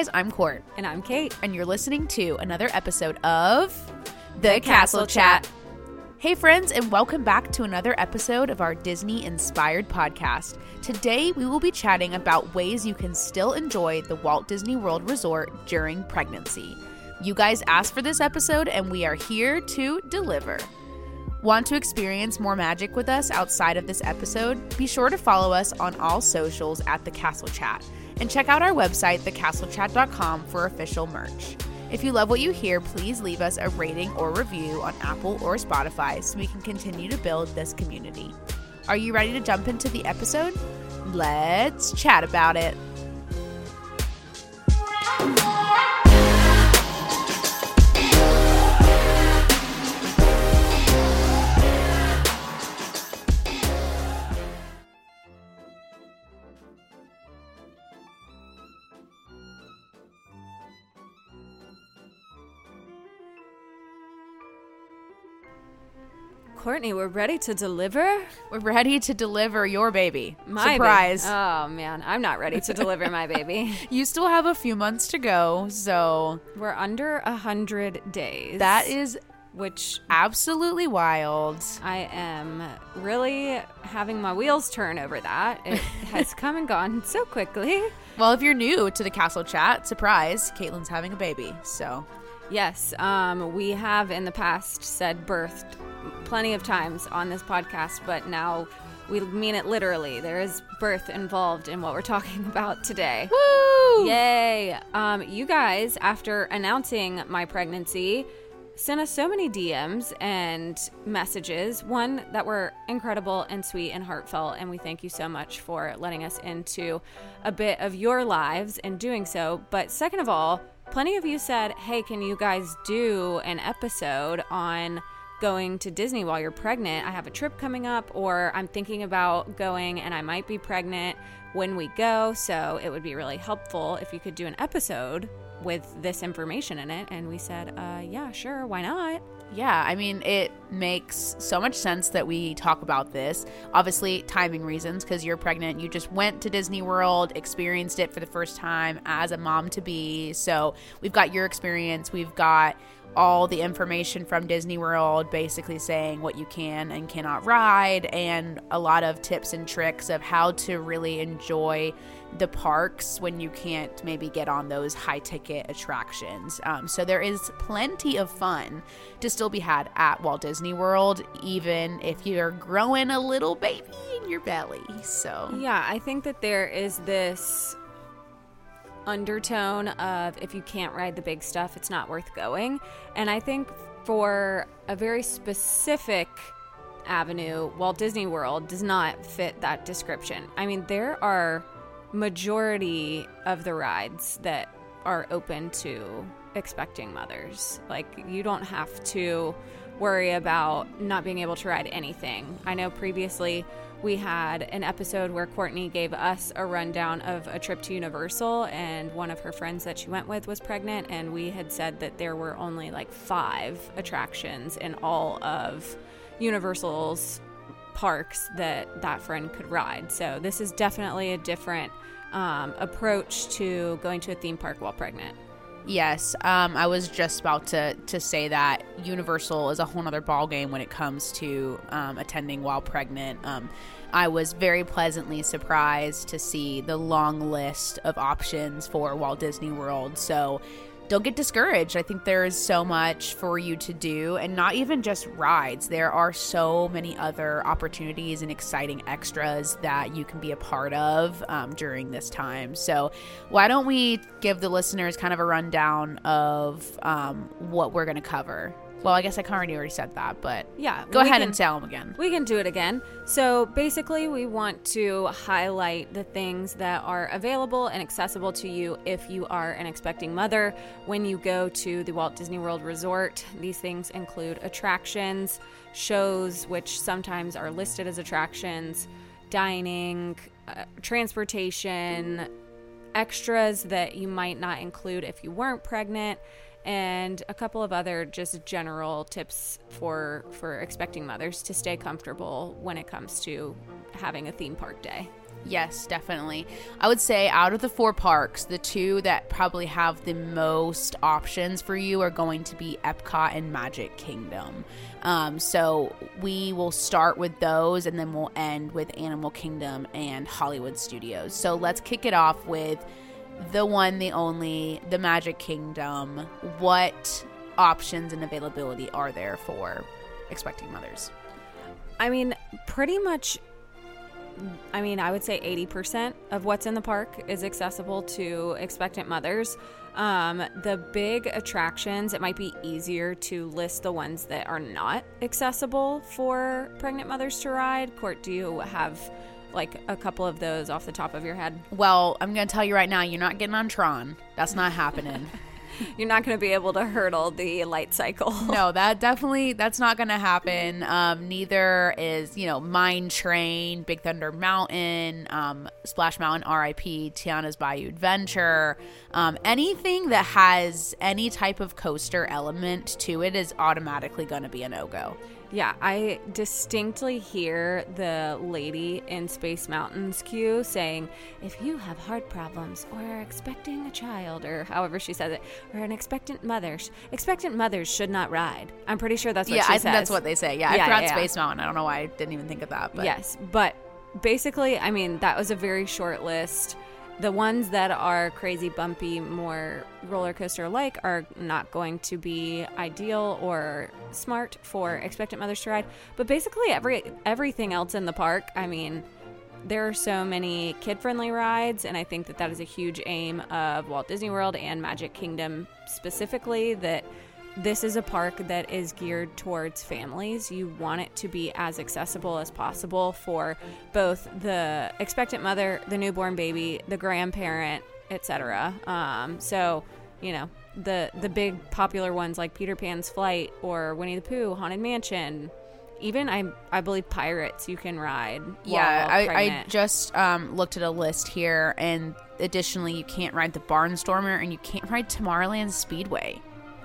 Guys, I'm Court, And I'm Cait. and you're listening to another episode of The Castle Chat. Hey, friends, and welcome back to another episode of our Disney inspired podcast. Today, we will be chatting about ways you can still enjoy the Walt Disney World Resort during pregnancy. You guys asked for this episode, and we are here to deliver. Want to experience more magic with us outside of this episode? Be sure to follow us on all socials at The Castle Chat and check out our website, thecastlechat.com, for official merch. If you love what you hear, please leave us a rating or review on Apple or Spotify so we can continue to build this community. Are you ready to jump into the episode? Let's chat about it. Courtney, we're ready to deliver We're ready to deliver your baby. my Surprise. oh man, I'm not ready to deliver my baby. you still have a few months to go, so We're under a hundred days. that is which absolutely wild. I am really having my wheels turn over that. It has come and gone so quickly. Well, if you're new to the Castle Chat, surprise, Caitlin's having a baby. So, Yes, um, we have in the past said birthed plenty of times on this podcast, but now we mean it literally. There is birth involved in what we're talking about today. woo! Yay! Um, you guys, after announcing my pregnancy, sent us so many DMs and messages. One that were incredible and sweet and heartfelt, and we thank you so much for letting us into a bit of your lives and doing so. But second of all, plenty of you said, "Hey, can you guys do an episode on?" Going to Disney while you're pregnant. I have a trip coming up, or I'm thinking about going and I might be pregnant when we go. So it would be really helpful if you could do an episode with this information in it. And we said, uh, yeah, sure, why not? Yeah, I mean, it makes so much sense that we talk about this. Obviously, timing reasons, because you're pregnant. You just went to Disney World, experienced it for the first time as a mom to be. So, we've got your experience. We've got all the information from Disney World basically saying what you can and cannot ride, and a lot of tips and tricks of how to really enjoy the parks when you can't maybe get on those high ticket attractions. Um, so there is plenty of fun to still be had at Walt Disney World, even if you're growing a little baby in your belly. So Yeah, I think that there is this undertone of if you can't ride the big stuff, it's not worth going. And I think for a very specific avenue, Walt Disney World does not fit that description. I mean, there are majority of the rides that are open to expecting mothers. Like you don't have to worry about not being able to ride anything. I know previously we had an episode where Courtney gave us a rundown of a trip to Universal, and one of her friends that she went with was pregnant, and we had said that there were only like five attractions in all of Universal's parks that that friend could ride. So this is definitely a different um, approach to going to a theme park while pregnant. Yes, um, I was just about to to say that Universal is a whole other ballgame when it comes to um, attending while pregnant. Um, I was very pleasantly surprised to see the long list of options for Walt Disney World. So don't get discouraged. I think there is so much for you to do, and not even just rides. There are so many other opportunities and exciting extras that you can be a part of um, during this time. So, why don't we give the listeners kind of a rundown of um, what we're going to cover? Well, I guess I kind of already said that, but Yeah, go ahead can- and tell them again. We can do it again. So basically, we want to highlight the things that are available and accessible to you if you are an expecting mother when you go to the Walt Disney World Resort. These things include attractions, shows, which sometimes are listed as attractions, dining, uh, transportation, extras that you might not include if you weren't pregnant and a couple of other just general tips for for expecting mothers to stay comfortable when it comes to having a theme park day. Yes, definitely. I would say out of the four parks, the two that probably have the most options for you are going to be Epcot and Magic Kingdom. Um, so we will start with those and then we'll end with Animal Kingdom and Hollywood Studios. So let's kick it off with the one, the only, the Magic Kingdom. What options and availability are there for expecting mothers? I mean, pretty much I mean, I would say 80% of what's in the park is accessible to expectant mothers. Um, the big attractions, it might be easier to list the ones that are not accessible for pregnant mothers to ride. Court, do you have like a couple of those off the top of your head? Well, I'm going to tell you right now, you're not getting on Tron. That's not happening. you're not going to be able to hurdle the light cycle. no, that definitely that's not going to happen. Um, neither is you know Mine Train, Big Thunder Mountain, um, Splash Mountain, R.I.P. Tiana's Bayou Adventure. Um, anything that has any type of coaster element to it is automatically going to be a no go. Yeah, I distinctly hear the lady in Space Mountain's queue saying, if you have heart problems or are expecting a child, or however she says it, or an expectant mother, expectant mothers should not ride. I'm pretty sure that's what yeah, she I says. think that's what they say. Yeah, Yeah, I forgot yeah, yeah. Space Mountain. I don't know why I didn't even think of that. But Yes, but basically, I mean, that was a very short list. The ones that are crazy, bumpy, more roller coaster like are not going to be ideal or smart for expectant mothers to ride. But basically, every everything else in the park, I mean, there are so many kid friendly rides, and I think that that is a huge aim of Walt Disney World and Magic Kingdom specifically. That this is a park that is geared towards families. You want it to be as accessible as possible for both the expectant mother, the newborn baby, the grandparent, etc. Um, so, you know, the the big popular ones like Peter Pan's Flight or Winnie the Pooh, Haunted Mansion, even I I believe Pirates you can ride. Yeah, I, I just um, looked at a list here, and additionally, you can't ride the Barnstormer and you can't ride Tomorrowland Speedway,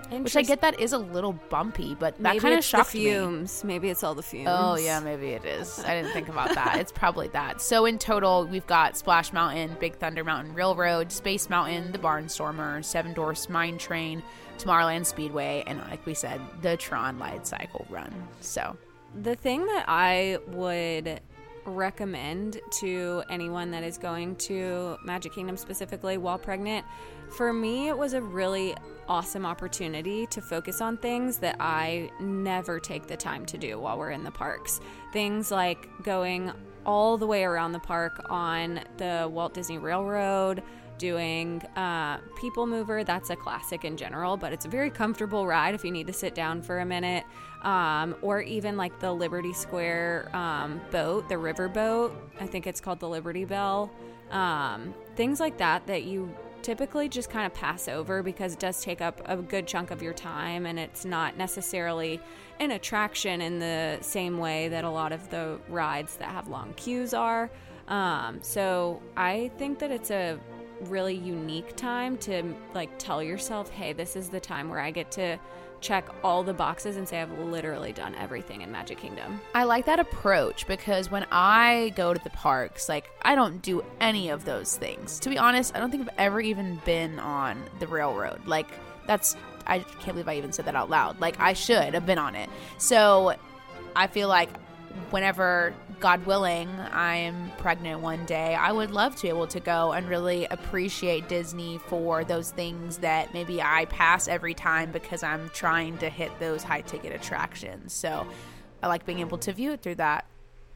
which I get that is a little bumpy, but that kind of it's the shocked me. fumes. Maybe it's all the fumes. Oh yeah, maybe it is. I didn't think about that. It's probably that. So in total, we've got Splash Mountain, Big Thunder Mountain Railroad, Space Mountain, the Barnstormer, Seven Dwarfs Mine Train, Tomorrowland Speedway, and like we said, the Tron Light Cycle Run. So The thing that I would recommend to anyone that is going to Magic Kingdom specifically while pregnant, for me, it was a really awesome opportunity to focus on things that I never take the time to do while we're in the parks. Things like going all the way around the park on the Walt Disney Railroad, doing uh, People Mover. That's a classic in general, but it's a very comfortable ride if you need to sit down for a minute. Um, or even like the Liberty Square um, boat, the river boat. I think it's called the Liberty Bell. Um, things like that that you typically just kind of pass over because it does take up a good chunk of your time and it's not necessarily an attraction in the same way that a lot of the rides that have long queues are. Um, so I think that it's a really unique time to like tell yourself, hey, this is the time where I get to check all the boxes and say I've literally done everything in Magic Kingdom. I like that approach because when I go to the parks, like I don't do any of those things. To be honest, I don't think I've ever even been on the railroad. Like that's I can't believe I even said that out loud. Like I should have been on it. So I feel like whenever God willing I'm pregnant one day, I would love to be able to go and really appreciate Disney for those things that maybe I pass every time because I'm trying to hit those high ticket attractions. So I like being able to view it through that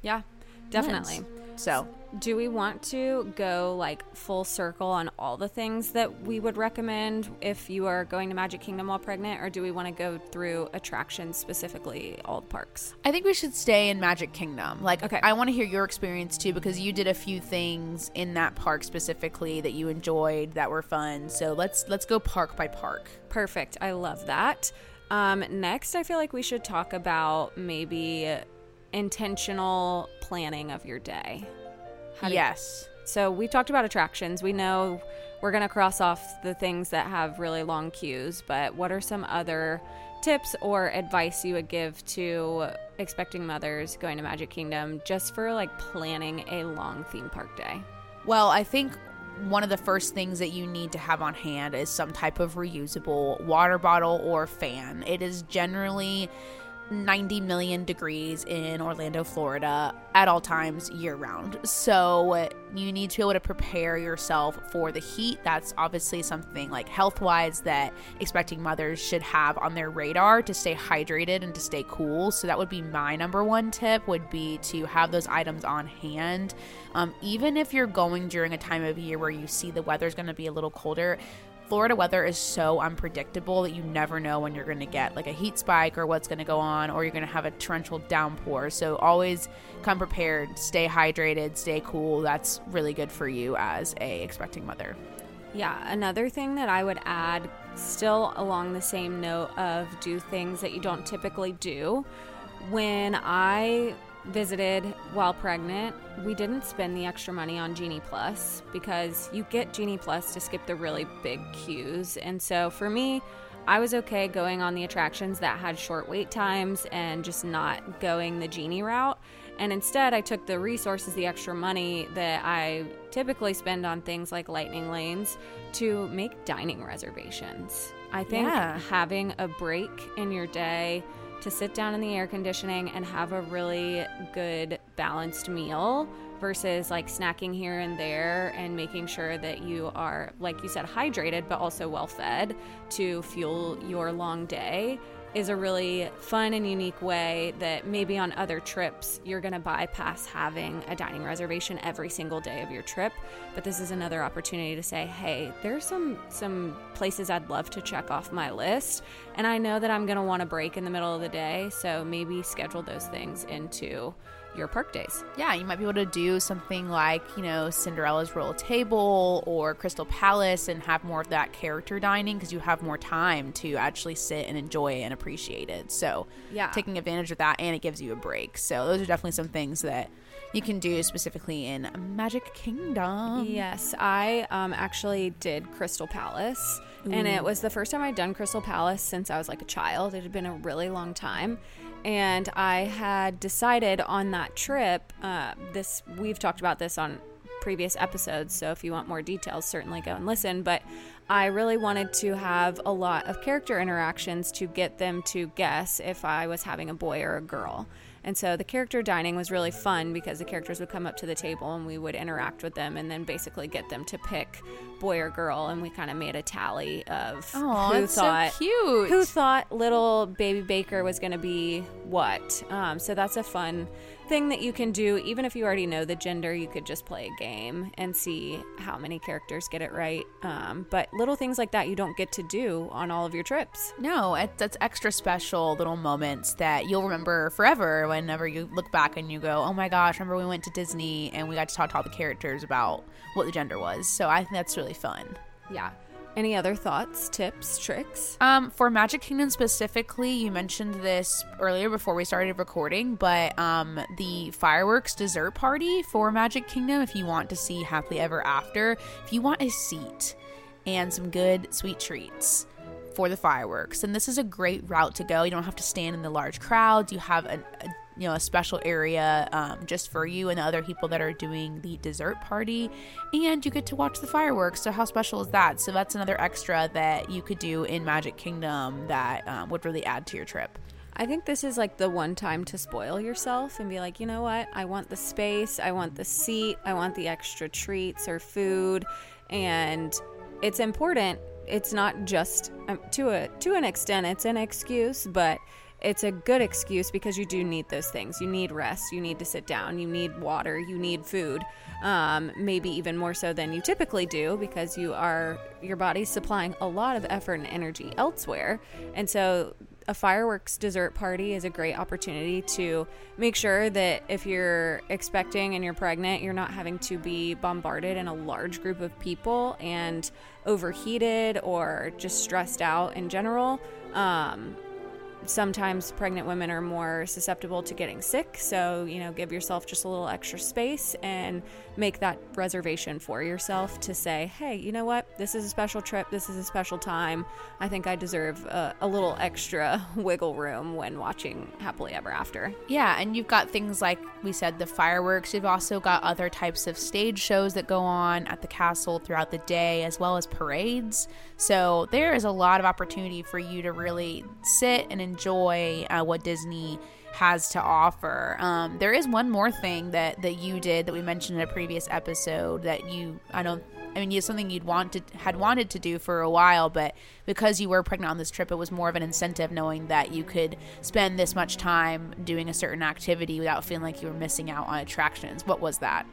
Yeah, definitely. lens. So Do we want to go like full circle on all the things that we would recommend if you are going to Magic Kingdom while pregnant, or do we want to go through attractions specifically, all the parks? I think we should stay in Magic Kingdom. Like, Okay. I want to hear your experience too because you did a few things in that park specifically that you enjoyed that were fun. So let's let's go park by park. Perfect. I love that. Um, next, I feel like we should talk about maybe intentional planning of your day. How yes. So we talked about attractions. We know we're going to cross off the things that have really long queues, but what are some other tips or advice you would give to expecting mothers going to Magic Kingdom just for like planning a long theme park day? Well, I think one of the first things that you need to have on hand is some type of reusable water bottle or fan. It is generally 90 million degrees in Orlando, Florida at all times year round. So you need to be able to prepare yourself for the heat. That's obviously something like health wise that expecting mothers should have on their radar to stay hydrated and to stay cool. So that would be my number one tip would be to have those items on hand. Um, even if you're going during a time of year where you see the weather is going to be a little colder, Florida weather is so unpredictable that you never know when you're going to get like a heat spike or what's going to go on, or you're going to have a torrential downpour. So always come prepared, stay hydrated, stay cool. That's really good for you as a expecting mother. Yeah, another thing that I would add, still along the same note of do things that you don't typically do. When I visited while pregnant, we didn't spend the extra money on Genie Plus because you get Genie Plus to skip the really big queues. And so for me, I was okay going on the attractions that had short wait times and just not going the Genie route. And instead, I took the resources, the extra money that I typically spend on things like lightning lanes to make dining reservations. I think Yeah. having a break in your day to sit down in the air conditioning and have a really good balanced meal versus like snacking here and there and making sure that you are like you said hydrated but also well fed to fuel your long day is a really fun and unique way that maybe on other trips you're going to bypass having a dining reservation every single day of your trip. But this is another opportunity to say hey there's some some places I'd love to check off my list. And I know that I'm going to want a break in the middle of the day so maybe schedule those things into your park days Yeah, you might be able to do something like, you know, Cinderella's Royal Table or Crystal Palace and have more of that character dining because you have more time to actually sit and enjoy and appreciate it. So, Yeah. taking advantage of that and it gives you a break. So, those are definitely some things that you can do specifically in Magic Kingdom. Yes, I um, actually did Crystal Palace, and it was the first time I'd done Crystal Palace since I was like a child. It had been a really long time, and I had decided on that trip. Uh, this we've talked about this on previous episodes, so if you want more details, certainly go and listen. But I really wanted to have a lot of character interactions to get them to guess if I was having a boy or a girl. And so the character dining was really fun because the characters would come up to the table and we would interact with them and then basically get them to pick boy or girl. And we kind of made a tally of Oh, who thought so cute. who thought little baby Baker was going to be what. Um, so that's a fun thing that you can do. Even if you already know the gender, you could just play a game and see how many characters get it right. Um, but little things like that you don't get to do on all of your trips. No, it, that's extra special little moments that you'll remember forever whenever you look back and you go, oh my gosh, remember we went to Disney and we got to talk to all the characters about what the gender was. So I think that's really fun. Yeah. Any other thoughts, tips, tricks? Um, for Magic Kingdom specifically, you mentioned this earlier before we started recording, but um, the fireworks dessert party for Magic Kingdom, if you want to see Happily Ever After, if you want a seat and some good sweet treats for the fireworks, and this is a great route to go. You don't have to stand in the large crowds. You have a, a you know a special area um, just for you and the other people that are doing the dessert party. And you get to watch the fireworks. So how special is that? So that's another extra that you could do in magic kingdom that um, would really add to your trip. I think this is like the one time to spoil yourself and be like, you know what? I want the space, I want the seat, I want the extra treats or food, and it's important. It's not just um, to a to an extent, it's an excuse, but it's a good excuse because you do need those things. You need rest, you need to sit down, you need water, you need food. Um, maybe even more so than you typically do because you are your body's supplying a lot of effort and energy elsewhere, and so a fireworks dessert party is a great opportunity to make sure that if you're expecting and you're pregnant, you're not having to be bombarded in a large group of people and overheated or just stressed out in general. Um, sometimes pregnant women are more susceptible to getting sick. So, you know, give yourself just a little extra space and make that reservation for yourself to say, hey, you know what? This is a special trip. This is a special time. I think I deserve a, a little extra wiggle room when watching Happily Ever After. Yeah, and you've got things like we said, the fireworks. You've also got other types of stage shows that go on at the castle throughout the day, as well as parades. So there is a lot of opportunity for you to really sit and enjoy uh, what Disney has to offer. Um, there is one more thing that that you did that we mentioned in a previous episode that you I don't I mean, it's something you'd wanted had wanted to do for a while, but because you were pregnant on this trip, it was more of an incentive knowing that you could spend this much time doing a certain activity without feeling like you were missing out on attractions. What was that?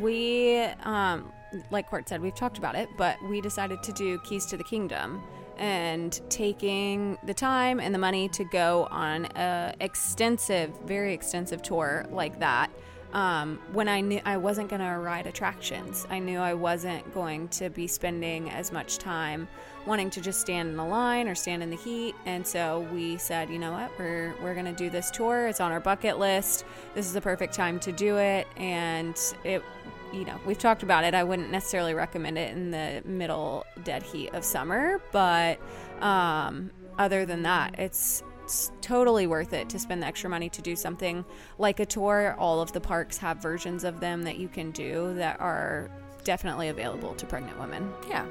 We, um, like Court said, we've talked about it, but we decided to do Keys to the Kingdom and taking the time and the money to go on a extensive, very extensive tour like that. Um, when I knew I wasn't going to ride attractions, I knew I wasn't going to be spending as much time wanting to just stand in the line or stand in the heat. And so we said, you know what, we're we're going to do this tour. It's on our bucket list. This is the perfect time to do it. And it you know, we've talked about it. I wouldn't necessarily recommend it in the middle dead heat of summer, but um, other than that, it's, it's totally worth it to spend the extra money to do something like a tour. All of the parks have versions of them that you can do that are definitely available to pregnant women. Yeah.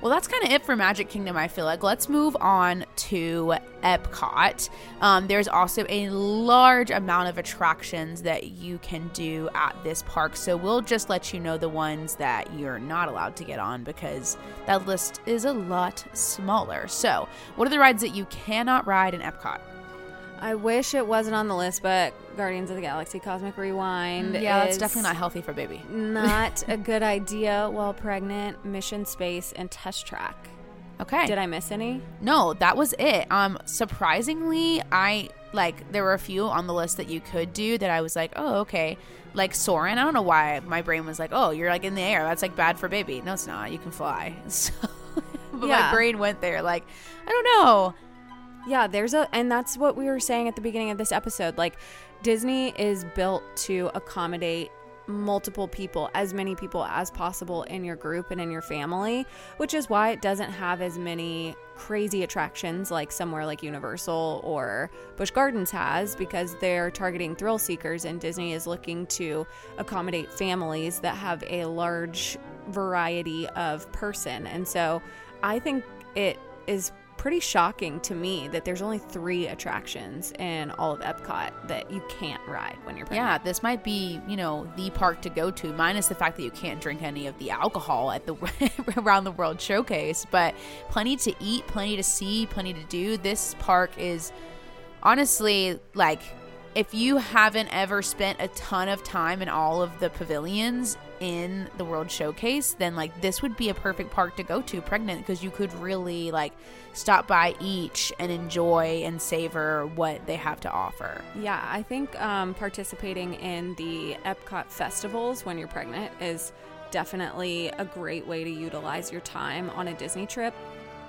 Well, that's kind of it for Magic Kingdom, I feel like. Let's move on to Epcot. Um, there's also a large amount of attractions that you can do at this park. So we'll just let you know the ones that you're not allowed to get on because that list is a lot smaller. So, what are the rides that you cannot ride in Epcot? I wish it wasn't on the list, but Guardians of the Galaxy Cosmic Rewind. Yeah, that's definitely not healthy for baby. Not a good idea while pregnant. Mission Space and Test Track. Okay. Did I miss any? No, that was it. Um, surprisingly, I like there were a few on the list that you could do that I was like, oh, okay. Like Soarin', I don't know why my brain was like, oh, you're like in the air. That's like bad for baby. No, it's not. You can fly. So, but Yeah. my brain went there. Like, I don't know. Yeah, there's a, and that's what we were saying at the beginning of this episode. Like, Disney is built to accommodate multiple people, as many people as possible in your group and in your family, which is why it doesn't have as many crazy attractions like somewhere like Universal or Busch Gardens has, because they're targeting thrill seekers, and Disney is looking to accommodate families that have a large variety of person. And so I think it is pretty shocking to me that there's only three attractions in all of Epcot that you can't ride when you're pregnant. Yeah, this might be, you know, the park to go to, minus the fact that you can't drink any of the alcohol at the around the world showcase. But plenty to eat, plenty to see, plenty to do. This park is honestly like if you haven't ever spent a ton of time in all of the pavilions in the world showcase then like this would be a perfect park to go to pregnant because you could really like stop by each and enjoy and savor what they have to offer Yeah, I think um, participating in the Epcot festivals when you're pregnant is definitely a great way to utilize your time on a Disney trip.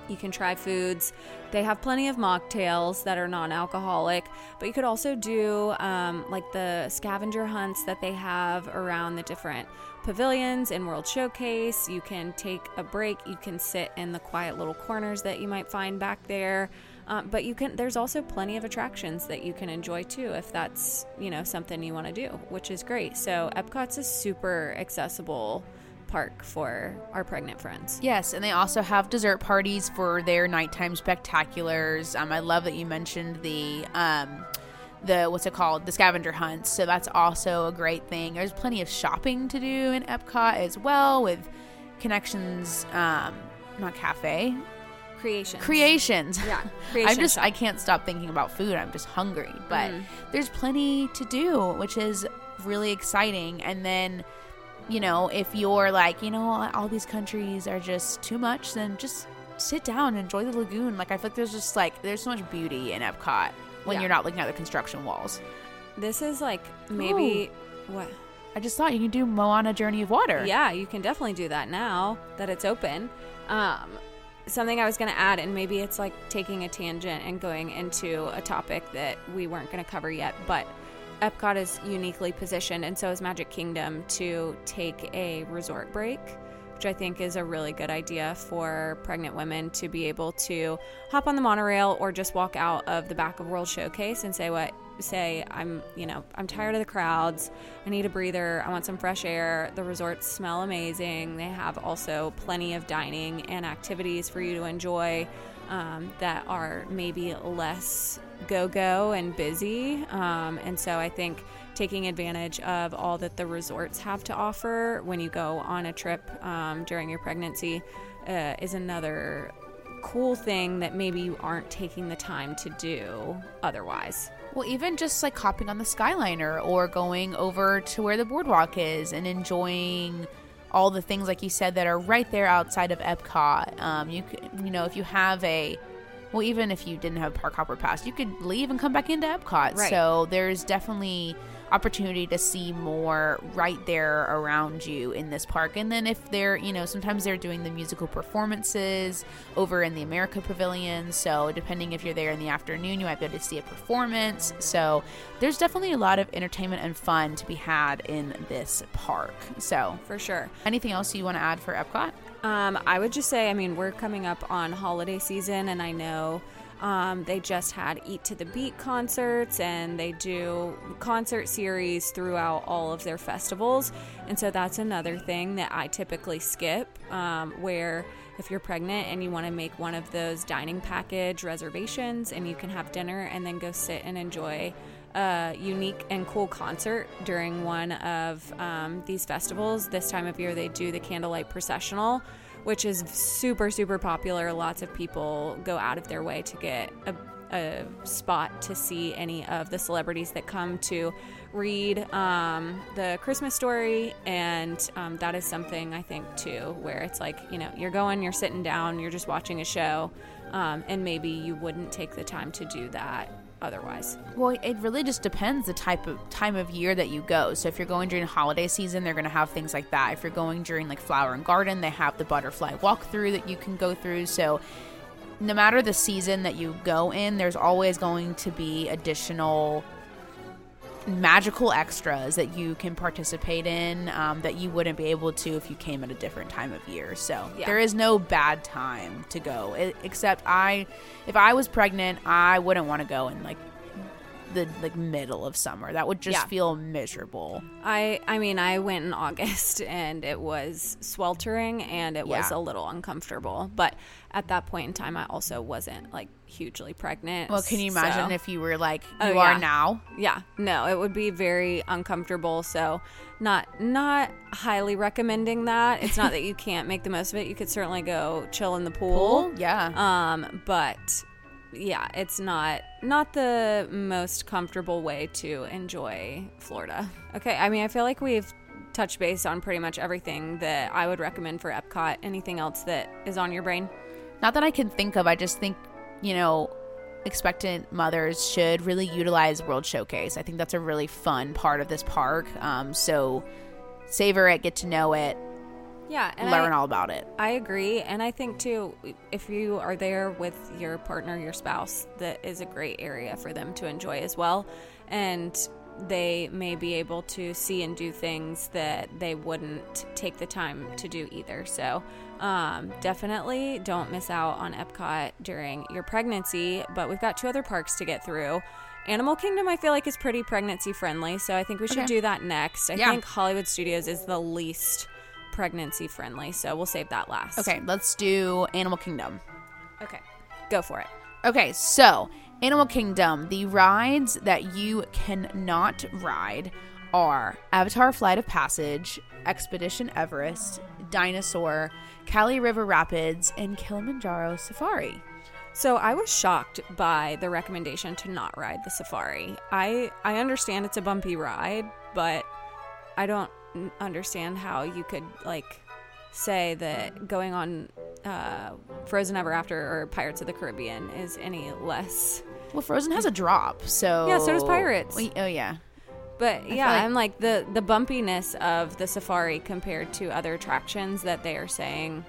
You can try foods. They have plenty of mocktails that are non alcoholic, but you could also do um, like the scavenger hunts that they have around the different pavilions in World Showcase. You can take a break. You can sit in the quiet little corners that you might find back there. Um, but you can. There's also plenty of attractions that you can enjoy too, if that's you know something you want to do, which is great. So Epcot's a super accessible park for our pregnant friends. Yes, and they also have dessert parties for their nighttime spectaculars. Um, I love that you mentioned the um, the what's it called, the scavenger hunts. So that's also a great thing. There's plenty of shopping to do in Epcot as well with connections. Um, not cafe Creation. creations. Yeah, I'm just shop. I can't stop thinking about food. I'm just hungry. But Mm. there's plenty to do, which is really exciting. And then, you know, if you're like, you know, all these countries are just too much, then just sit down and enjoy the lagoon. Like I feel like there's just like there's so much beauty in Epcot when Yeah. you're not looking at the construction walls. This is like maybe what? I just thought you can do Moana Journey of Water. Yeah, you can definitely do that now that it's open. Um, something I was going to add, and maybe it's like taking a tangent and going into a topic that we weren't going to cover yet, but Epcot is uniquely positioned, and so is Magic Kingdom, to take a resort break. Which I think is a really good idea for pregnant women to be able to hop on the monorail or just walk out of the back of World Showcase and say what say I'm, you know, I'm tired of the crowds. I need a breather. I want some fresh air. The resorts smell amazing. They have also plenty of dining and activities for you to enjoy um, that are maybe less go go and busy. Um, and so I think taking advantage of all that the resorts have to offer when you go on a trip um, during your pregnancy uh, is another cool thing that maybe you aren't taking the time to do otherwise. Well, even just like hopping on the Skyliner or going over to where the boardwalk is and enjoying all the things, like you said, that are right there outside of Epcot. Um, you could, you know, if you have a, well, even if you didn't have a park hopper pass, you could leave and come back into Epcot. Right. So there's definitely opportunity to see more right there around you in this park. And then if they're, you know, sometimes they're doing the musical performances over in the America Pavilion. So depending if you're there in the afternoon, you might be able to see a performance. So there's definitely a lot of entertainment and fun to be had in this park. So For sure. anything else you want to add for Epcot? Um, I would just say, I mean, we're coming up on holiday season, and I know um, they just had Eat to the Beat concerts, and they do concert series throughout all of their festivals. And so that's another thing that I typically skip, um, where if you're pregnant and you want to make one of those dining package reservations, and you can have dinner and then go sit and enjoy a unique and cool concert during one of um, these festivals. This time of year, they do the Candlelight Processional, which is super, super popular. Lots of people go out of their way to get a, a spot to see any of the celebrities that come to read um, the Christmas story. And um, that is something I think, too, where it's like, you know, you're going, you're sitting down, you're just watching a show, um, and maybe you wouldn't take the time to do that otherwise. Well, it really just depends the type of time of year that you go. So if you're going during holiday season, they're going to have things like that. If you're going during like flower and garden, they have the butterfly walkthrough that you can go through. So no matter the season that you go in, there's always going to be additional magical extras that you can participate in um, that you wouldn't be able to if you came at a different time of year. So Yeah. there is no bad time to go. E- except I, if I was pregnant, I wouldn't want to go in like the like middle of summer. That would just Yeah. feel miserable. I I mean I went in August and it was sweltering and it was a little uncomfortable. But at that point in time I also wasn't like hugely pregnant. Well, can you imagine so- if you were like Oh, you yeah. are now? Yeah, no, it would be very uncomfortable. So, not not highly recommending that. It's not that you can't make the most of it. You could certainly go chill in the pool. Yeah. Um, but yeah, it's not not the most comfortable way to enjoy Florida. Okay, I mean, I feel like we've touched base on pretty much everything that I would recommend for Epcot. Anything else that is on your brain? Not that I can think of. I just think, you know, expectant mothers should really utilize World Showcase. I think that's a really fun part of this park. Um, so savor it, get to know it, Yeah, and learn I, all about it. I agree, and I think too, if you are there with your partner, your spouse, that is a great area for them to enjoy as well, and they may be able to see and do things that they wouldn't take the time to do either. So, um, definitely don't miss out on Epcot during your pregnancy. But we've got two other parks to get through. Animal Kingdom, I feel like, is pretty pregnancy friendly, so I think we should Okay. do that next. I Yeah. think Hollywood Studios is the least pregnancy friendly, so we'll save that last. Okay, let's do Animal Kingdom. Okay. Go for it. Okay, so Animal Kingdom, the rides that you cannot ride are Avatar Flight of Passage, Expedition Everest, Dinosaur, Kali River Rapids, and Kilimanjaro Safari. So I was shocked by the recommendation to not ride the safari. I I understand it's a bumpy ride, but I don't understand how you could like say that going on uh, Frozen Ever After or Pirates of the Caribbean is any less. Well, Frozen has a drop, so Yeah, so does Pirates. Oh yeah, But yeah, like- I'm like the the bumpiness of the safari compared to other attractions that they are saying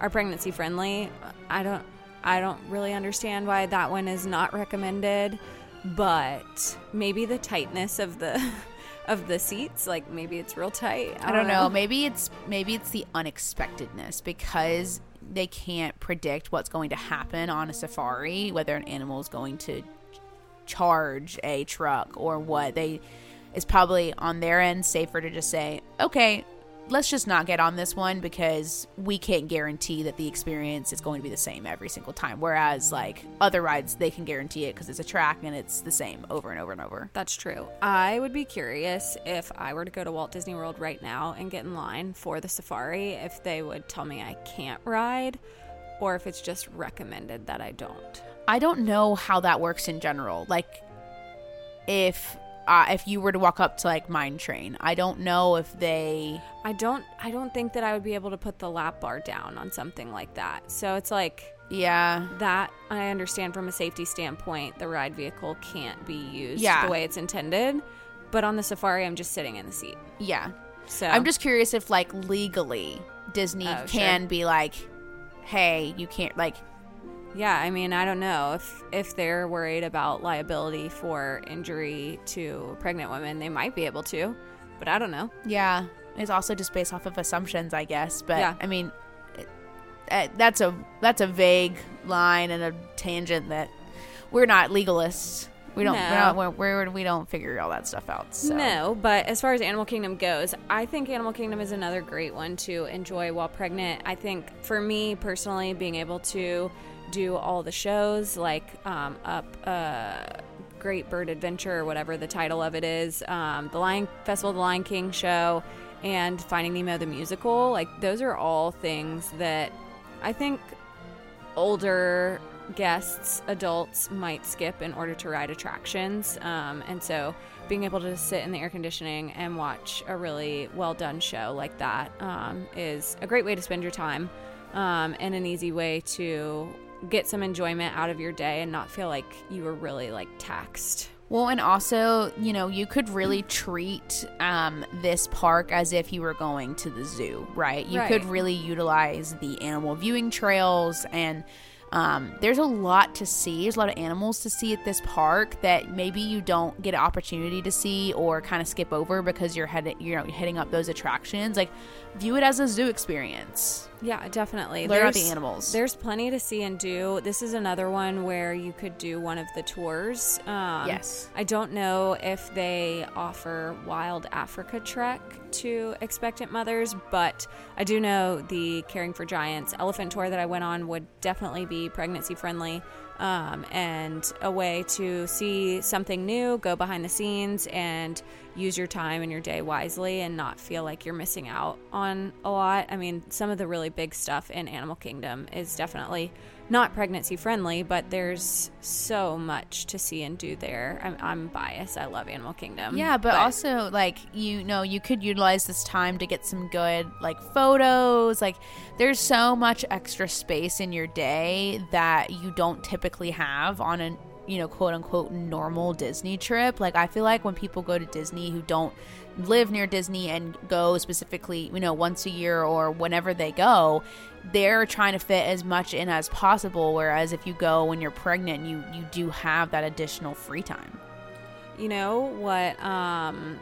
are pregnancy friendly. I don't I don't really understand why that one is not recommended, but maybe the tightness of the of the seats, like maybe it's real tight. I don't know. Maybe it's maybe it's the unexpectedness because they can't predict what's going to happen on a safari, whether an animal is going to charge a truck or what. They it's probably on their end safer to just say, "Okay, let's just not get on this one because we can't guarantee that the experience is going to be the same every single time. Whereas, like other rides, they can guarantee it because it's a track and it's the same over and over and over. That's true. I would be curious if I were to go to Walt Disney World right now and get in line for the safari, if they would tell me I can't ride or if it's just recommended that I don't. I don't know how that works in general. Like, if uh, if you were to walk up to like Mine Train. I don't know if they. I don't. I don't think that I would be able to put the lap bar down on something like that. So it's like. Yeah. That I understand from a safety standpoint, the ride vehicle can't be used Yeah. the way it's intended. But on the safari, I'm just sitting in the seat. Yeah. So I'm just curious if like legally Disney Oh, can sure. be like, hey, you can't like. Yeah, I mean, I don't know if if they're worried about liability for injury to pregnant women, they might be able to, but I don't know. Yeah. It's also just based off of assumptions, I guess. But Yeah. I mean, it, uh, that's a that's a vague line and a tangent that we're not legalists. We don't. We're not, we're, we're, we don't figure all that stuff out. So. No, but as far as Animal Kingdom goes, I think Animal Kingdom is another great one to enjoy while pregnant. I think for me personally, being able to do all the shows like um, up uh, Great Bird Adventure or whatever the title of it is, um, the Lion Festival of the Lion King show, and Finding Nemo the musical, like those are all things that I think older guests, adults might skip in order to ride attractions. Um, and so being able to sit in the air conditioning and watch a really well done show like that um, is a great way to spend your time um, and an easy way to get some enjoyment out of your day and not feel like you were really like taxed. Well, and also, you know, you could really treat um, this park as if you were going to the zoo, right? You could really utilize the animal viewing trails, and um, there's a lot to see. There's a lot of animals to see at this park that maybe you don't get an opportunity to see or kind of skip over because you're heading, you know, heading up those attractions. Like, view it as a zoo experience. Yeah, definitely. Learn about the animals. There's plenty to see and do. This is another one where you could do one of the tours. Um, Yes. I don't know if they offer Wild Africa Trek to expectant mothers, but I do know the Caring for Giants elephant tour that I went on would definitely be pregnancy friendly. Um, and a way to see something new, go behind the scenes, and use your time and your day wisely and not feel like you're missing out on a lot. I mean, some of the really big stuff in Animal Kingdom is definitely not pregnancy friendly, but there's so much to see and do there. I'm, I'm biased. I love Animal Kingdom. Yeah, but, also like you know, you could utilize this time to get some good like photos. Like there's so much extra space in your day that you don't typically have on a you know, quote unquote normal Disney trip. Like I feel like when people go to Disney who don't live near Disney and go specifically, you know, once a year or whenever they go, they're trying to fit as much in as possible whereas if you go when you're pregnant, you you do have that additional free time. You know what um,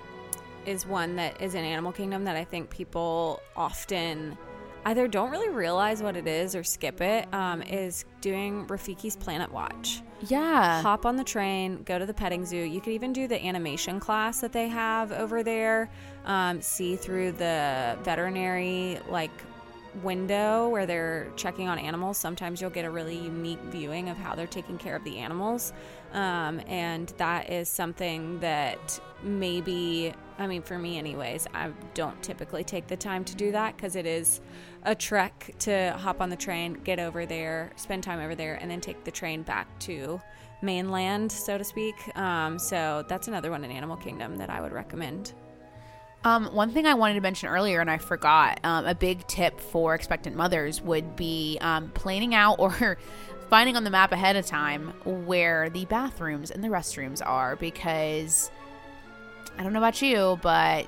is one that is in Animal Kingdom that I think people often either don't really realize what it is or skip it um, is doing Rafiki's Planet Watch. Yeah. Hop on the train, go to the petting zoo. You could even do the animation class that they have over there. Um, see through the veterinary like window where they're checking on animals. Sometimes you'll get a really unique viewing of how they're taking care of the animals. Um, and that is something that maybe, I mean, for me, anyways, I don't typically take the time to do that because it is a trek to hop on the train, get over there, spend time over there, and then take the train back to mainland, so to speak. Um, so that's another one in Animal Kingdom that I would recommend. Um, one thing I wanted to mention earlier, and I forgot, um, a big tip for expectant mothers would be um, planning out or finding on the map ahead of time where the bathrooms and the restrooms are because I don't know about you, but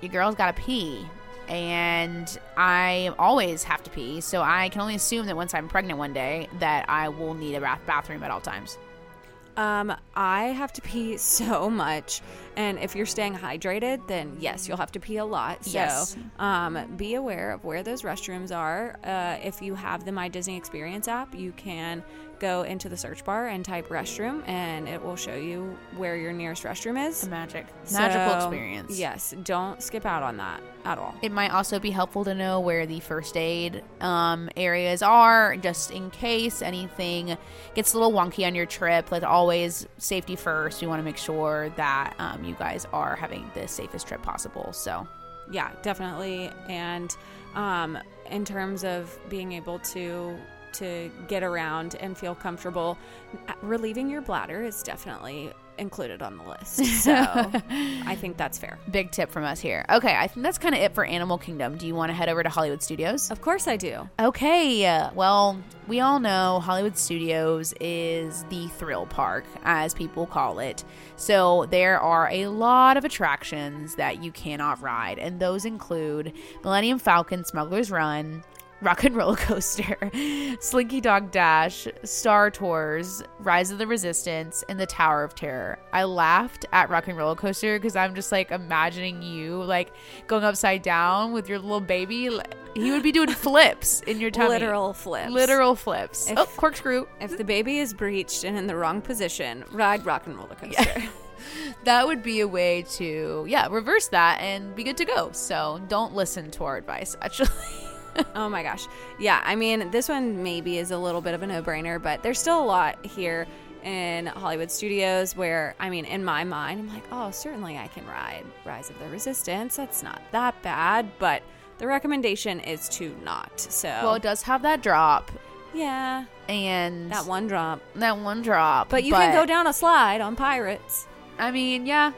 your girl's got to pee. and I always have to pee. So I can only assume that once I'm pregnant one day, that I will need a bath- bathroom at all times. Um, I have to pee so much, and if you're staying hydrated, then yes, you'll have to pee a lot. So, Yes. um, be aware of where those restrooms are. Uh, if you have the My Disney Experience app, you can go into the search bar and type restroom, and it will show you where your nearest restroom is. The magic, magical So, experience. Yes, don't skip out on that at all. It might also be helpful to know where the first aid um, areas are, just in case anything gets a little wonky on your trip. Like always, safety first. We want to make sure that um, you guys are having the safest trip possible. So, yeah definitely and um, in terms of being able to to get around and feel comfortable relieving your bladder is definitely included on the list so i think that's fair big tip from us here. Okay, I think that's kind of it for Animal Kingdom. Do you want to head over to Hollywood Studios? of course i do Okay, well, we all know Hollywood Studios is the thrill park, as people call it. So there are a lot of attractions that you cannot ride, and those include Millennium Falcon Smuggler's Run, Rock and Roller Coaster, Slinky Dog Dash, Star Tours, Rise of the Resistance, and the Tower of Terror. I laughed at Rock and Roller Coaster because I'm just like imagining you like going upside down with your little baby. He would be doing flips in your tummy. literal flips Literal flips. If- oh, corkscrew. if the baby is breached and in the wrong position ride rock and roller coaster Yeah. That would be a way to, yeah, reverse that and be good to go. So don't listen to our advice, actually. Oh my gosh. Yeah, I mean, this one maybe is a little bit of a no brainer, but there's still a lot here in Hollywood studios where, I mean, in my mind, I'm like, oh, certainly I can ride Rise of the Resistance. That's not that bad, but the recommendation is to not. So, well, it does have that drop yeah, and that one drop. that one drop. But you can go down a slide on Pirates. I mean, yeah.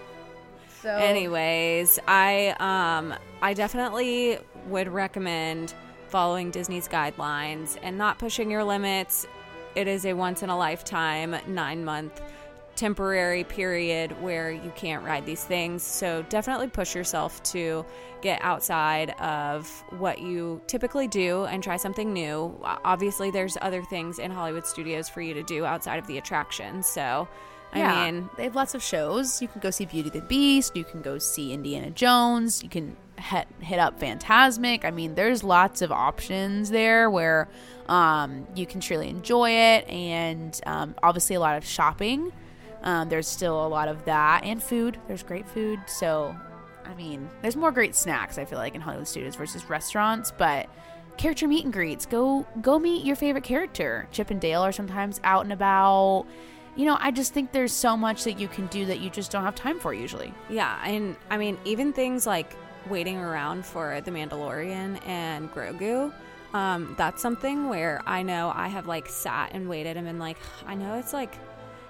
So Anyways, I um I definitely would recommend following Disney's guidelines and not pushing your limits. It is a once in a lifetime 9-month temporary period where you can't ride these things. So definitely push yourself to get outside of what you typically do and try something new. Obviously, there's other things in Hollywood studios for you to do outside of the attraction. So, I yeah, mean, they have lots of shows. You can go see Beauty and the Beast. You can go see Indiana Jones. You can hit, hit up Fantasmic. I mean, there's lots of options there where um, you can truly enjoy it, and um, obviously a lot of shopping. Um, there's still a lot of that and food. There's great food. So, I mean, there's more great snacks. I feel like in Hollywood studios versus restaurants, but character meet and greets. Go go meet your favorite character. Chip and Dale are sometimes out and about. You know, I just think there's so much that you can do that you just don't have time for usually. Yeah, and I mean, even things like waiting around for the Mandalorian and Grogu, um, that's something where I know I have like sat and waited and been like, I know it's like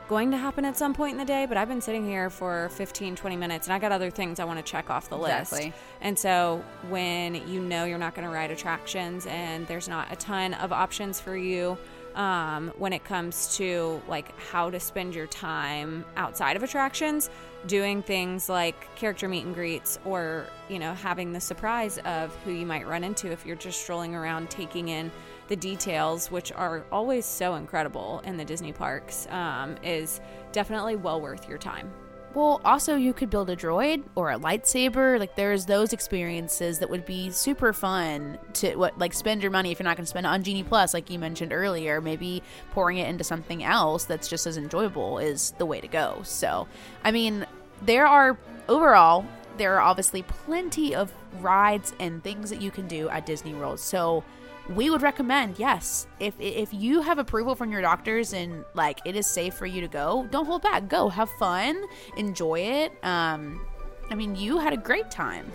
going to happen at some point in the day, but I've been sitting here for 15, 20 minutes and I got other things I want to check off the list. And so when you know you're not going to ride attractions and there's not a ton of options for you, um, when it comes to like how to spend your time outside of attractions, doing things like character meet and greets, or you know having the surprise of who you might run into if you're just strolling around, taking in the details, which are always so incredible in the Disney parks, um, is definitely well worth your time. Well, also you could build a droid or a lightsaber. Like there's those experiences that would be super fun to what like spend your money if you're not going to spend it on Genie Plus, like you mentioned earlier. Maybe pouring it into something else that's just as enjoyable is the way to go. So, I mean, there are overall there are obviously plenty of rides and things that you can do at Disney World. So we would recommend yes if if you have approval from your doctors and like it is safe for you to go don't hold back go have fun enjoy it um i mean you had a great time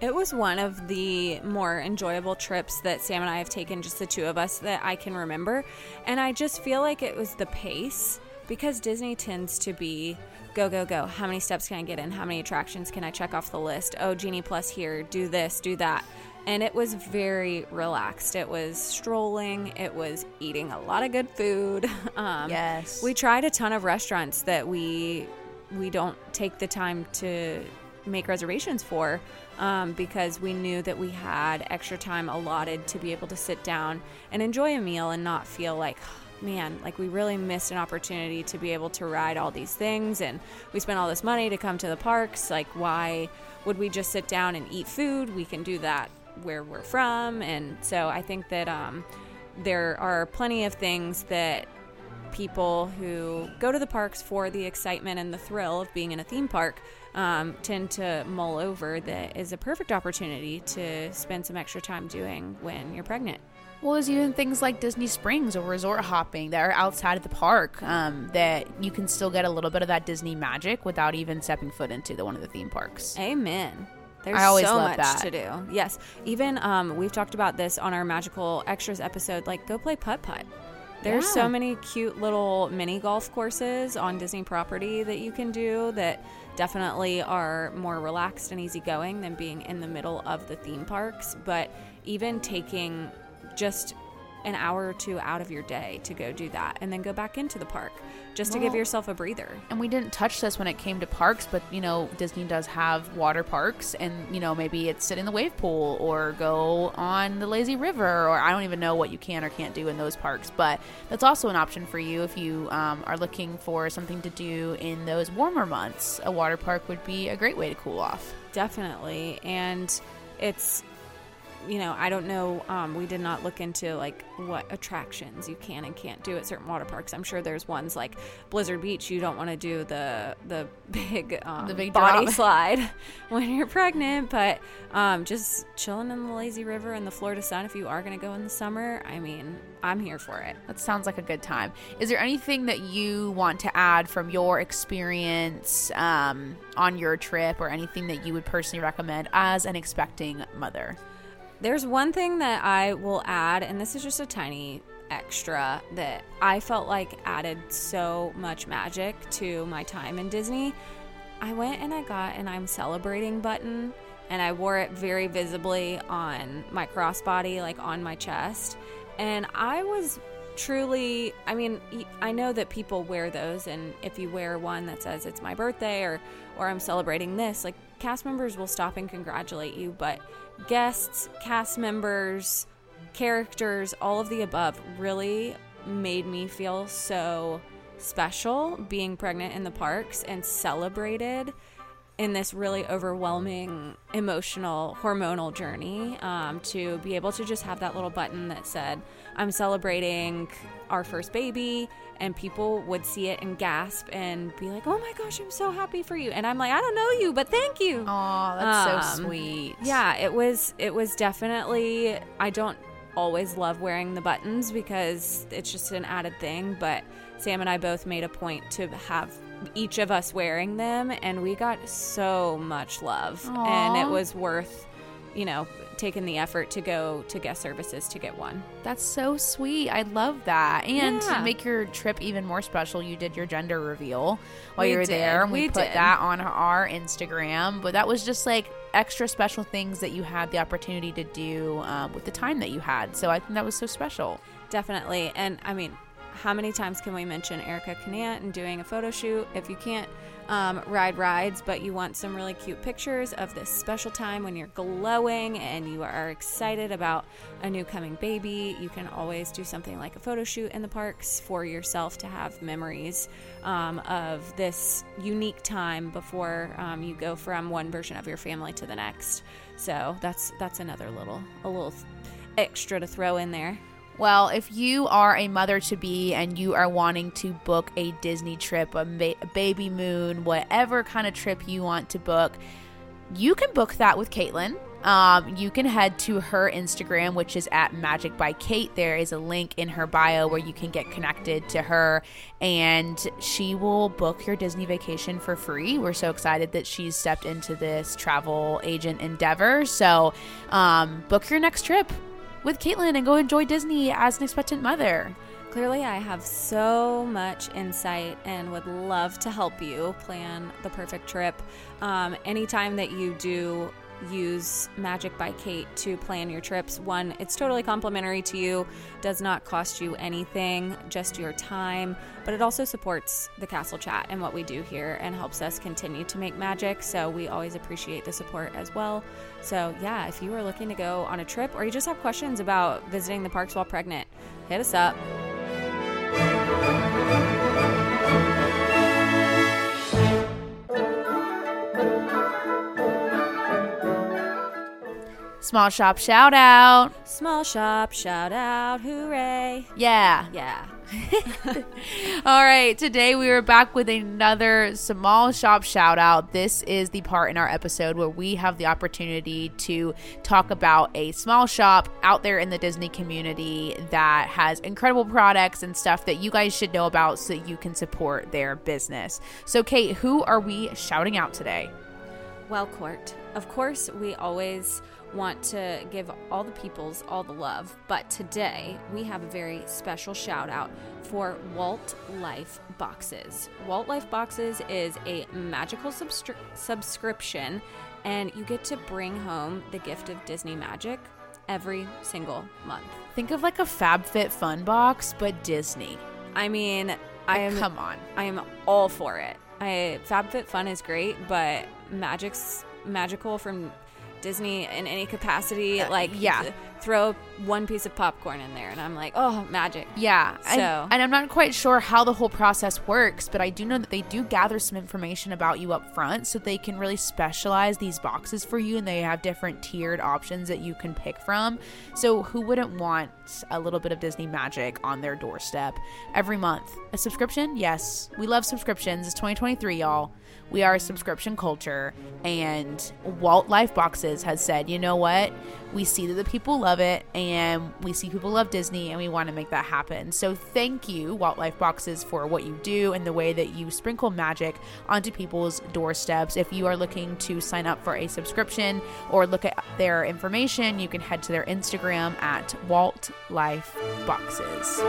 It was one of the more enjoyable trips that Sam and I have taken, just the two of us, that I can remember. And I just feel like it was the pace because Disney tends to be go, go, go. How many steps can I get in? How many attractions can I check off the list? Oh, Genie Plus here, do this, do that. And it was very relaxed. It was strolling, it was eating a lot of good food. Um, Yes. We tried a ton of restaurants that we we don't take the time to make reservations for um, because we knew that we had extra time allotted to be able to sit down and enjoy a meal and not feel like man, like we really missed an opportunity to be able to ride all these things and we spent all this money to come to the parks. Like, why would we just sit down and eat food? We can do that where we're from. And so I think that um, there are plenty of things that people who go to the parks for the excitement and the thrill of being in a theme park um, tend to mull over that is a perfect opportunity to spend some extra time doing when you're pregnant. Well, there's even things like Disney Springs or resort hopping that are outside of the park um, that you can still get a little bit of that Disney magic without even stepping foot into the one of the theme parks. Amen. There's I always so much that. to do. Yes. Even um, we've talked about this on our magical extras episode. Like, go play putt putt. There's Yeah. so many cute little mini golf courses on Disney property that you can do that definitely are more relaxed and easygoing than being in the middle of the theme parks. But even taking just an hour or two out of your day to go do that and then go back into the park just to give yourself a breather. and we didn't touch this when it came to parks, but you know, Disney does have water parks, and you know, maybe it's sit in the wave pool or go on the lazy river, or I don't even know what you can or can't do in those parks, but that's also an option for you if you um, are looking for something to do in those warmer months. A water park would be a great way to cool off. definitely and it's you know i don't know um, we did not look into like what attractions you can and can't do at certain water parks i'm sure there's ones like blizzard beach you don't want to do the the big um, The big body drop. slide when you're pregnant but um, just chilling in the lazy river in the florida sun if you are going to go in the summer i mean i'm here for it That sounds like a good time. Is there anything that you want to add from your experience um, on your trip, or anything that you would personally recommend as an expecting mother? There's one thing that I will add, and this is just a tiny extra that I felt like added so much magic to my time in Disney. I went and I got an I'm celebrating button, and I wore it very visibly on my crossbody, like on my chest. And I was truly, I mean, I know that people wear those, and if you wear one that says it's my birthday or, or I'm celebrating this, like cast members will stop and congratulate you, but guests, cast members, characters, all of the above really made me feel so special being pregnant in the parks and celebrated in this really overwhelming emotional hormonal journey um, to be able to just have that little button that said i'm celebrating our first baby and people would see it and gasp and be like oh my gosh i'm so happy for you and i'm like i don't know you but thank you Oh, that's so Um, sweet. yeah, it was it was definitely I don't always love wearing the buttons because it's just an added thing, but Sam and I both made a point to have each of us wearing them and we got so much love and it was worth, you know, taking the effort to go to guest services to get one. That's so sweet. I love that. And Yeah. to make your trip even more special, you did your gender reveal while We you were did. there. And we, We put did. that on our Instagram. But that was just like extra special things that you had the opportunity to do um, with the time that you had. So I think that was so special. Definitely. And I mean, how many times can we mention Erica Canant and doing a photo shoot? If you can't um, ride rides, but you want some really cute pictures of this special time when you're glowing and you are excited about a new coming baby, you can always do something like a photo shoot in the parks for yourself to have memories um, of this unique time before um, you go from one version of your family to the next. So that's that's another little a little extra to throw in there. Well, if you are a mother to be and you are wanting to book a Disney trip, a, ba- a baby moon, whatever kind of trip you want to book, you can book that with Caitlin. Um, you can head to her Instagram, which is at Magic by Cait. There is a link in her bio where you can get connected to her, and she will book your Disney vacation for free. We're so excited that she's stepped into this travel agent endeavor. So, um, book your next trip with Caitlin and go enjoy Disney as an expectant mother. Clearly, I have so much insight and would love to help you plan the perfect trip. Um, anytime that you do use Magic by Cait to plan your trips. One, it's totally complimentary to you, does not cost you anything, just your time, but it also supports the Castle Chat and what we do here and helps us continue to make magic. So we always appreciate the support as well. So, yeah, if you are looking to go on a trip or you just have questions about visiting the parks while pregnant, hit us up. Small shop shout out. Small shop, shout out, hooray. Yeah. Yeah. All right, today we are back with another small shop shout out. This is the part in our episode where we have the opportunity to talk about a small shop out there in the Disney community that has incredible products and stuff that you guys should know about so that you can support their business. So, Cait, who are we shouting out today? Well, Court, of course, we always want to give all the peoples all the love, but today we have a very special shout out for Walt Life Boxes. Walt Life Boxes is a magical substri- subscription, and you get to bring home the gift of Disney magic every single month. Think of like a FabFitFun box, but Disney. I mean, I am Come on. I am all for it. I FabFitFun is great, but magic's magical from Disney in any capacity. Uh, like, yeah. Th- throw one piece of popcorn in there, and I'm like, oh, magic. Yeah. and- So- and I'm not quite sure how the whole process works, but I do know that they do gather some information about you up front so they can really specialize these boxes for you and they have different tiered options that you can pick from. So who wouldn't want a little bit of Disney magic on their doorstep every month? A subscription? Yes. We love subscriptions. It's 2023, y'all. We are a subscription culture, and Walt Life Boxes has said, you know what? We see that the people love it, and we see people love Disney, and we want to make that happen. So, thank you, Walt Life Boxes, for what you do and the way that you sprinkle magic onto people's doorsteps. If you are looking to sign up for a subscription or look at their information, you can head to their Instagram at Walt Life Boxes.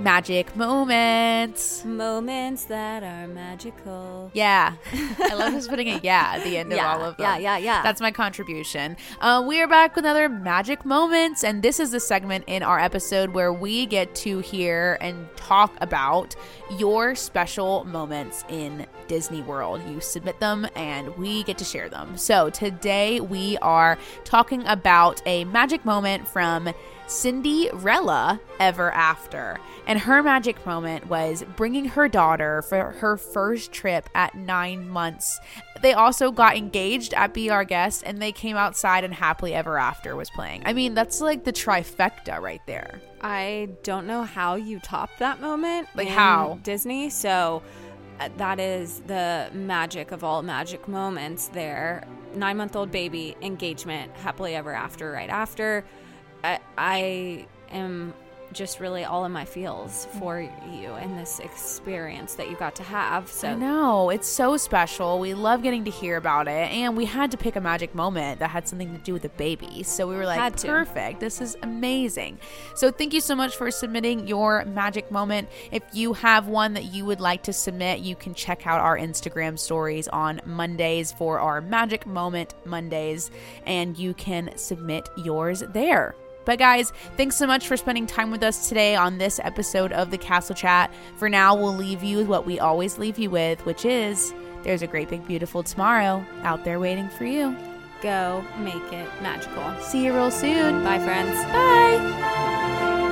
Magic moments. Moments that are magical. Yeah. I love just putting a yeah at the end Yeah, of all of them. yeah, yeah, yeah. That's my contribution. Uh, we are back with another magic moments, and this is the segment in our episode where we get to hear and talk about your special moments in Disney World. You submit them, and we get to share them. So today we are talking about a magic moment from Cinderella Ever After. And her magic moment was bringing her daughter for her first trip at nine months. They also got engaged at Be Our Guest and they came outside and Happily Ever After was playing. I mean, that's like the trifecta right there. I don't know how you top that moment. Like how? Disney. So uh, that is the magic of all magic moments there. Nine month old baby, engagement, happily ever after, right after. I, I am just really all in my feels for you and this experience that you got to have. So I know. It's so special. We love getting to hear about it. And we had to pick a magic moment that had something to do with the baby. So we were like, perfect. This is amazing. So thank you so much for submitting your magic moment. If you have one that you would like to submit, you can check out our Instagram stories on Mondays for our magic moment Mondays. And you can submit yours there. But guys, thanks so much for spending time with us today on this episode of the Castle Chat. For now, we'll leave you with what we always leave you with, which is there's a great big beautiful tomorrow out there waiting for you. go make it magical. See you real soon. Bye, friends. Bye.